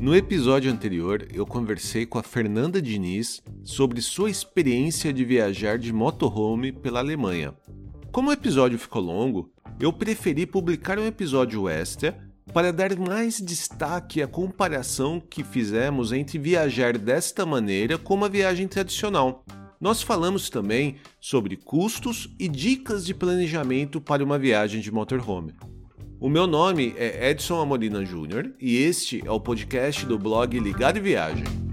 No episódio anterior, eu conversei com a Fernanda Diniz sobre sua experiência de viajar de motorhome pela Alemanha. Como o episódio ficou longo, eu preferi publicar um episódio extra para dar mais destaque à comparação que fizemos entre viajar desta maneira com uma viagem tradicional. Nós falamos também sobre custos e dicas de planejamento para uma viagem de motorhome. O meu nome é Edson Amorina Júnior e este é o podcast do blog Ligado e Viagem.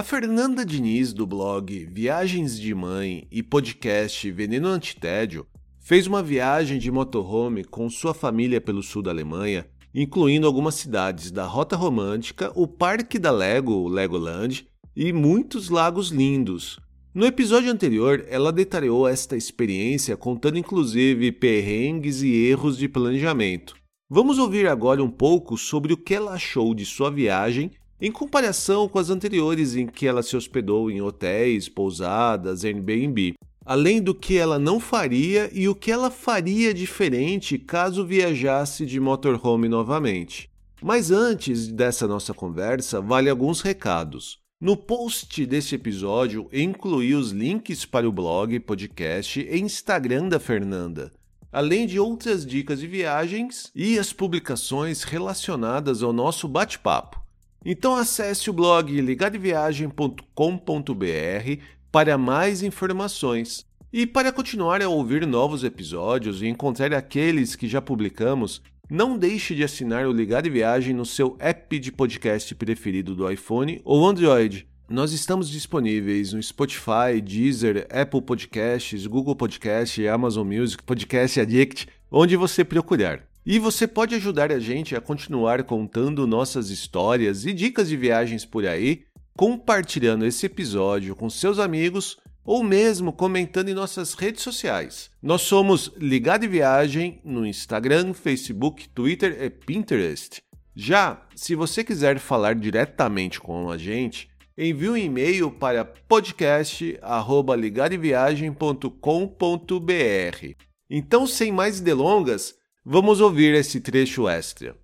A Fernanda Diniz, do blog Viagens de Mãe e podcast Veneno Antitédio, fez uma viagem de motorhome com sua família pelo sul da Alemanha incluindo algumas cidades da Rota Romântica, o Parque da Lego, o Legoland, e muitos lagos lindos. No episódio anterior, ela detalhou esta experiência, contando inclusive perrengues e erros de planejamento. Vamos ouvir agora um pouco sobre o que ela achou de sua viagem em comparação com as anteriores em que ela se hospedou em hotéis, pousadas, Airbnb além do que ela não faria e o que ela faria diferente caso viajasse de motorhome novamente. Mas antes dessa nossa conversa, vale alguns recados. No post desse episódio, incluí os links para o blog, podcast e Instagram da Fernanda, além de outras dicas de viagens e as publicações relacionadas ao nosso bate-papo. Então acesse o blog ligadeviagem.com.br para mais informações. E para continuar a ouvir novos episódios e encontrar aqueles que já publicamos, não deixe de assinar o Ligado e Viagem no seu app de podcast preferido do iPhone ou Android. Nós estamos disponíveis no Spotify, Deezer, Apple Podcasts, Google Podcasts, Amazon Music, Podcast Addict, onde você procurar. E você pode ajudar a gente a continuar contando nossas histórias e dicas de viagens por aí compartilhando esse episódio com seus amigos ou mesmo comentando em nossas redes sociais. Nós somos Ligado e Viagem no Instagram, Facebook, Twitter e Pinterest. Já, se você quiser falar diretamente com a gente, envie um e-mail para podcast@ligadeviagem.com.br. Então, sem mais delongas, vamos ouvir esse trecho extra.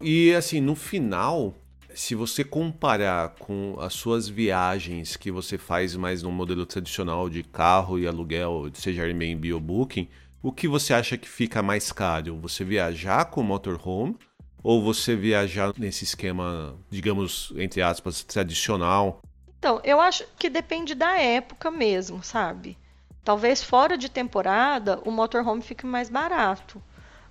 E assim, no final, se você comparar com as suas viagens que você faz mais no modelo tradicional de carro e aluguel, seja Airbnb ou Booking, o que você acha que fica mais caro? Você viajar com motorhome ou você viajar nesse esquema, digamos, entre aspas, tradicional? Então, eu acho que depende da época mesmo, sabe? Talvez fora de temporada o motorhome fique mais barato.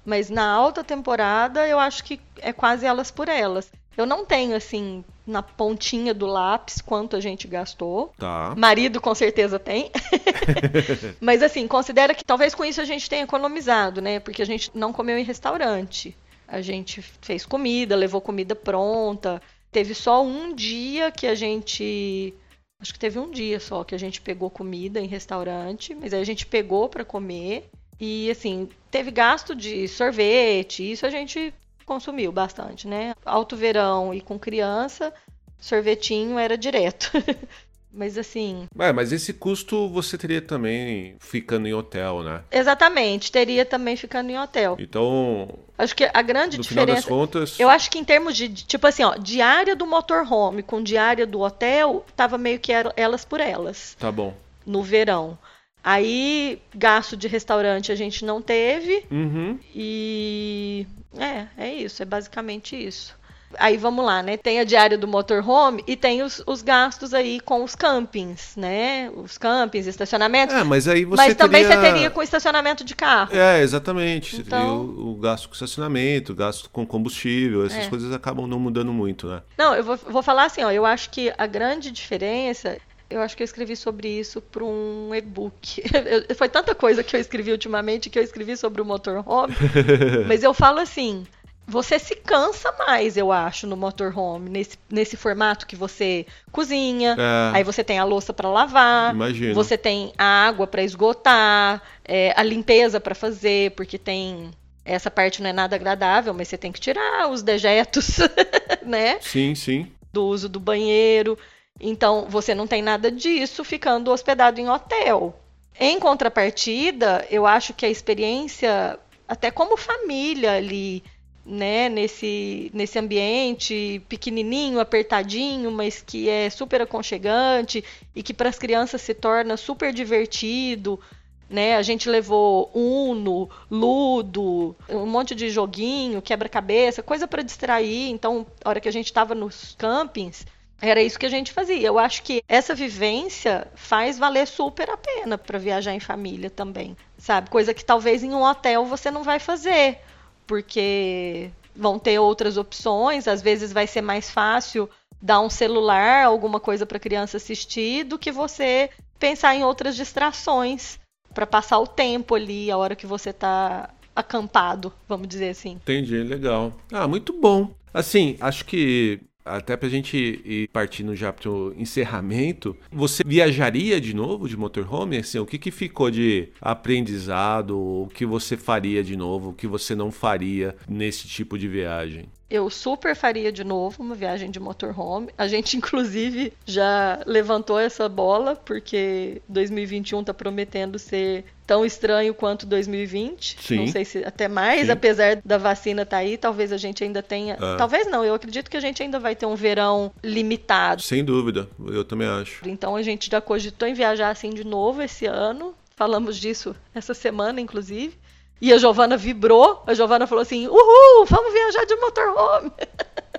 Mas na alta temporada eu acho que é quase elas por elas. Eu não tenho, assim, na pontinha do lápis quanto a gente gastou. Tá. Marido com certeza tem. Mas assim, considera que talvez com isso a gente tenha economizado, né? Porque a gente não comeu em restaurante. A gente fez comida, levou comida pronta. Teve só um dia que a gente. Acho que teve um dia só que a gente pegou comida em restaurante, mas aí a gente pegou para comer. E assim, teve gasto de sorvete, isso a gente consumiu bastante, né? Alto verão e com criança, sorvetinho era direto. mas assim. É, mas esse custo você teria também ficando em hotel, né? Exatamente, teria também ficando em hotel. Então. Acho que a grande no diferença. Final das contas... Eu acho que em termos de, tipo assim, ó, diária do motorhome com diária do hotel, tava meio que elas por elas. Tá bom. No verão. Aí, gasto de restaurante a gente não teve. Uhum. E. É, é isso, é basicamente isso. Aí vamos lá, né? Tem a diária do motorhome e tem os, os gastos aí com os campings, né? Os campings, estacionamentos. É, mas aí você Mas também teria... você teria com estacionamento de carro. É, exatamente. Então... O, o, gasto com estacionamento, o gasto com combustível, essas É. coisas acabam não mudando muito, né? Não, eu vou, vou falar assim, ó. Eu acho que a grande diferença. Eu acho que eu escrevi sobre isso para um e-book. Foi tanta coisa que eu escrevi ultimamente que eu escrevi sobre o motorhome. Mas eu falo assim, você se cansa mais, eu acho, no motorhome, nesse, nesse formato que você cozinha, É. aí você tem a louça para lavar, Imagino. você tem a água para esgotar, é, a limpeza para fazer, porque tem Essa parte não é nada agradável, mas você tem que tirar os dejetos, né? Sim, sim. Do uso do banheiro. Então, você não tem nada disso ficando hospedado em hotel. Em contrapartida, eu acho que a experiência, até como família ali, né, nesse, nesse ambiente pequenininho, apertadinho, mas que é super aconchegante e que para as crianças se torna super divertido. Né? A gente levou Uno, Ludo, um monte de joguinho, quebra-cabeça, coisa para distrair. Então, a hora que a gente estava nos campings, era isso que a gente fazia. Eu acho que essa vivência faz valer super a pena para viajar em família também, sabe? Coisa que talvez em um hotel você não vai fazer porque vão ter outras opções, às vezes vai ser mais fácil dar um celular, alguma coisa para a criança assistir, do que você pensar em outras distrações para passar o tempo ali, a hora que você está acampado, vamos dizer assim. Entendi, legal. Ah, muito bom. Assim, acho que até pra gente ir partindo já pro encerramento, você viajaria de novo de motorhome? Assim, o que, que ficou de aprendizado? O que você faria de novo? O que você não faria nesse tipo de viagem? Eu super faria de novo uma viagem de motorhome. A gente, inclusive, já levantou essa bola, porque 2021 está prometendo ser tão estranho quanto 2020. Sim. Não sei se até mais, Sim. apesar da vacina estar tá aí, talvez a gente ainda tenha. É. Talvez não, eu acredito que a gente ainda vai ter um verão limitado. Sem dúvida, eu também acho. Então a gente já cogitou em viajar assim de novo esse ano. Falamos disso essa semana, inclusive. E a Giovana vibrou. A Giovana falou assim: Uhul, vamos viajar de motorhome.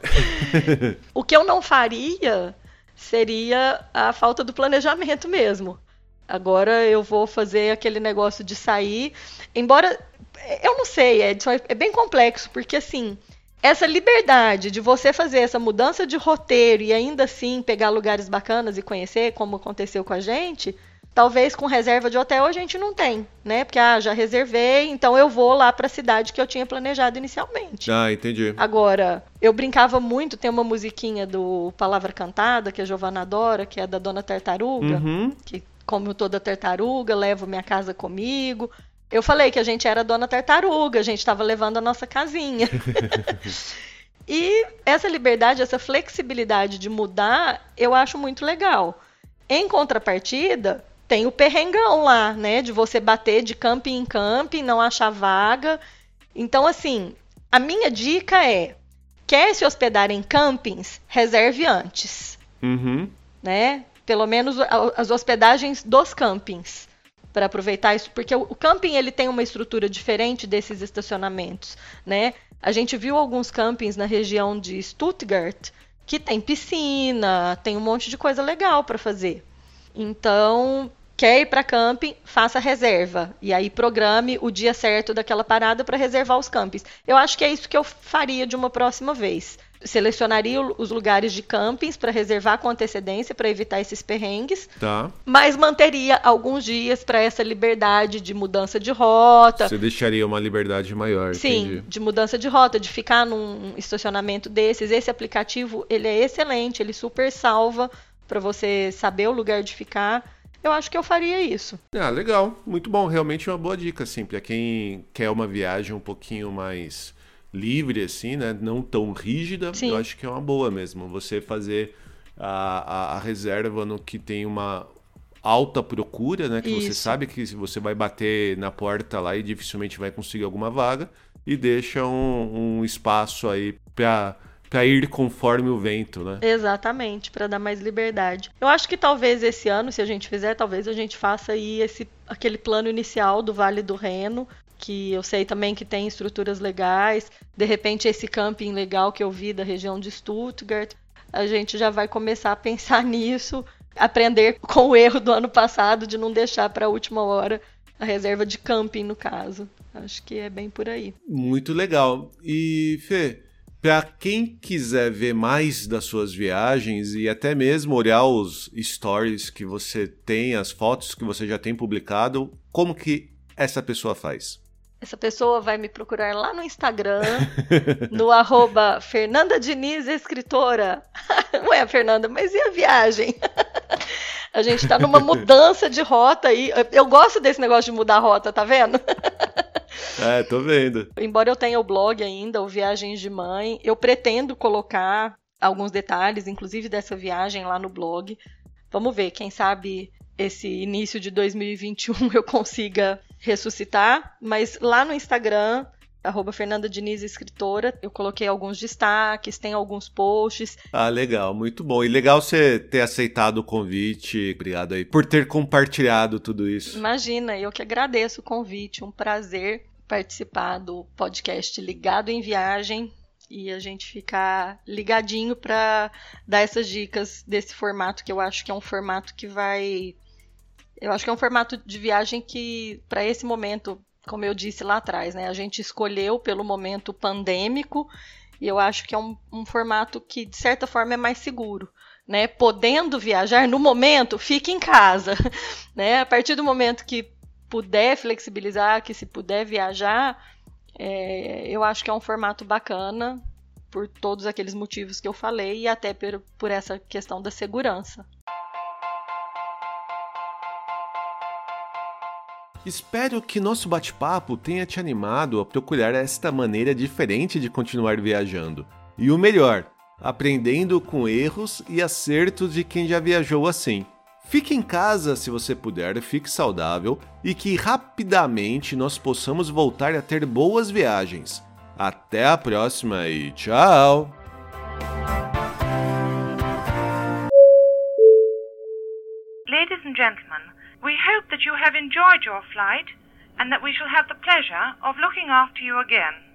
o que eu não faria seria a falta do planejamento mesmo. Agora eu vou fazer aquele negócio de sair. Embora. Eu não sei, Edson, é bem complexo, porque assim. Essa liberdade de você fazer essa mudança de roteiro e ainda assim pegar lugares bacanas e conhecer, como aconteceu com a gente, Talvez com reserva de hotel a gente não tem, né? Porque ah, já reservei, então eu vou lá para a cidade que eu tinha planejado inicialmente. Ah, entendi. Agora, eu brincava muito, tem uma musiquinha do Palavra Cantada, que a Giovana adora, que é da Dona Tartaruga, uhum. que como toda tartaruga, levo minha casa comigo. Eu falei que a gente era Dona Tartaruga, a gente estava levando a nossa casinha. e essa liberdade, essa flexibilidade de mudar, eu acho muito legal. Em contrapartida, tem o perrengão lá, né? De você bater de camping em camping, não achar vaga. Então, assim, a minha dica é: quer se hospedar em campings, reserve antes. Uhum. Né? Pelo menos as hospedagens dos campings. Para aproveitar isso, porque o camping ele tem uma estrutura diferente desses estacionamentos, né? A gente viu alguns campings na região de Stuttgart que tem piscina, tem um monte de coisa legal para fazer. Então, quer ir para camping, faça reserva. E aí programe o dia certo daquela parada para reservar os campings. Eu acho que é isso que eu faria de uma próxima vez. Selecionaria os lugares de campings para reservar com antecedência para evitar esses perrengues. Tá. Mas manteria alguns dias para essa liberdade de mudança de rota. Você deixaria uma liberdade maior. Sim, entendi. de mudança de rota, de ficar num estacionamento desses. Esse aplicativo ele é excelente, ele super salva para você saber o lugar de ficar eu acho que eu faria isso. Ah, legal. Muito bom. Realmente é uma boa dica, assim, para quem quer uma viagem um pouquinho mais livre, assim, né? Não tão rígida. Sim. Eu acho que é uma boa mesmo. Você fazer a, a, a reserva no que tem uma alta procura, né? Que isso. você sabe que você vai bater na porta lá e dificilmente vai conseguir alguma vaga. E deixa um, um espaço aí para para ir conforme o vento, né? Exatamente, para dar mais liberdade. Eu acho que talvez esse ano, se a gente fizer, talvez a gente faça aí esse aquele plano inicial do Vale do Reno, que eu sei também que tem estruturas legais. De repente esse camping legal que eu vi da região de Stuttgart, a gente já vai começar a pensar nisso, aprender com o erro do ano passado de não deixar para a última hora a reserva de camping no caso. Acho que é bem por aí. Muito legal. E Fê, para quem quiser ver mais das suas viagens e até mesmo olhar os stories que você tem, as fotos que você já tem publicado, como que essa pessoa faz? Essa pessoa vai me procurar lá no Instagram, no arroba Fernanda Diniz, escritora. Não é a Fernanda, mas e a viagem? A gente está numa mudança de rota aí. Eu gosto desse negócio de mudar a rota, tá vendo? É, tô vendo. Embora eu tenha o blog ainda, o Viagens de Mãe, eu pretendo colocar alguns detalhes, inclusive dessa viagem lá no blog. Vamos ver, quem sabe esse início de 2021 eu consiga ressuscitar, mas lá no Instagram arroba Fernanda Diniz Escritora. Eu coloquei alguns destaques, tem alguns posts. Ah, legal, muito bom. E legal você ter aceitado o convite. Obrigado aí por ter compartilhado tudo isso. Imagina, eu que agradeço o convite, um prazer participar do podcast Ligado em Viagem e a gente ficar ligadinho para dar essas dicas desse formato que eu acho que é um formato que vai eu acho que é um formato de viagem que para esse momento como eu disse lá atrás, né? A gente escolheu pelo momento pandêmico e eu acho que é um, um formato que, de certa forma, é mais seguro. Né, podendo viajar no momento, fique em casa. Né? A partir do momento que puder flexibilizar, que se puder viajar, é, eu acho que é um formato bacana por todos aqueles motivos que eu falei e até por, por essa questão da segurança. Espero que nosso bate-papo tenha te animado a procurar esta maneira diferente de continuar viajando. E o melhor, aprendendo com erros e acertos de quem já viajou assim. Fique em casa se você puder, fique saudável e que rapidamente nós possamos voltar a ter boas viagens. Até a próxima e tchau! Ladies and gentlemen, We hope that you have enjoyed your flight and that we shall have the pleasure of looking after you again.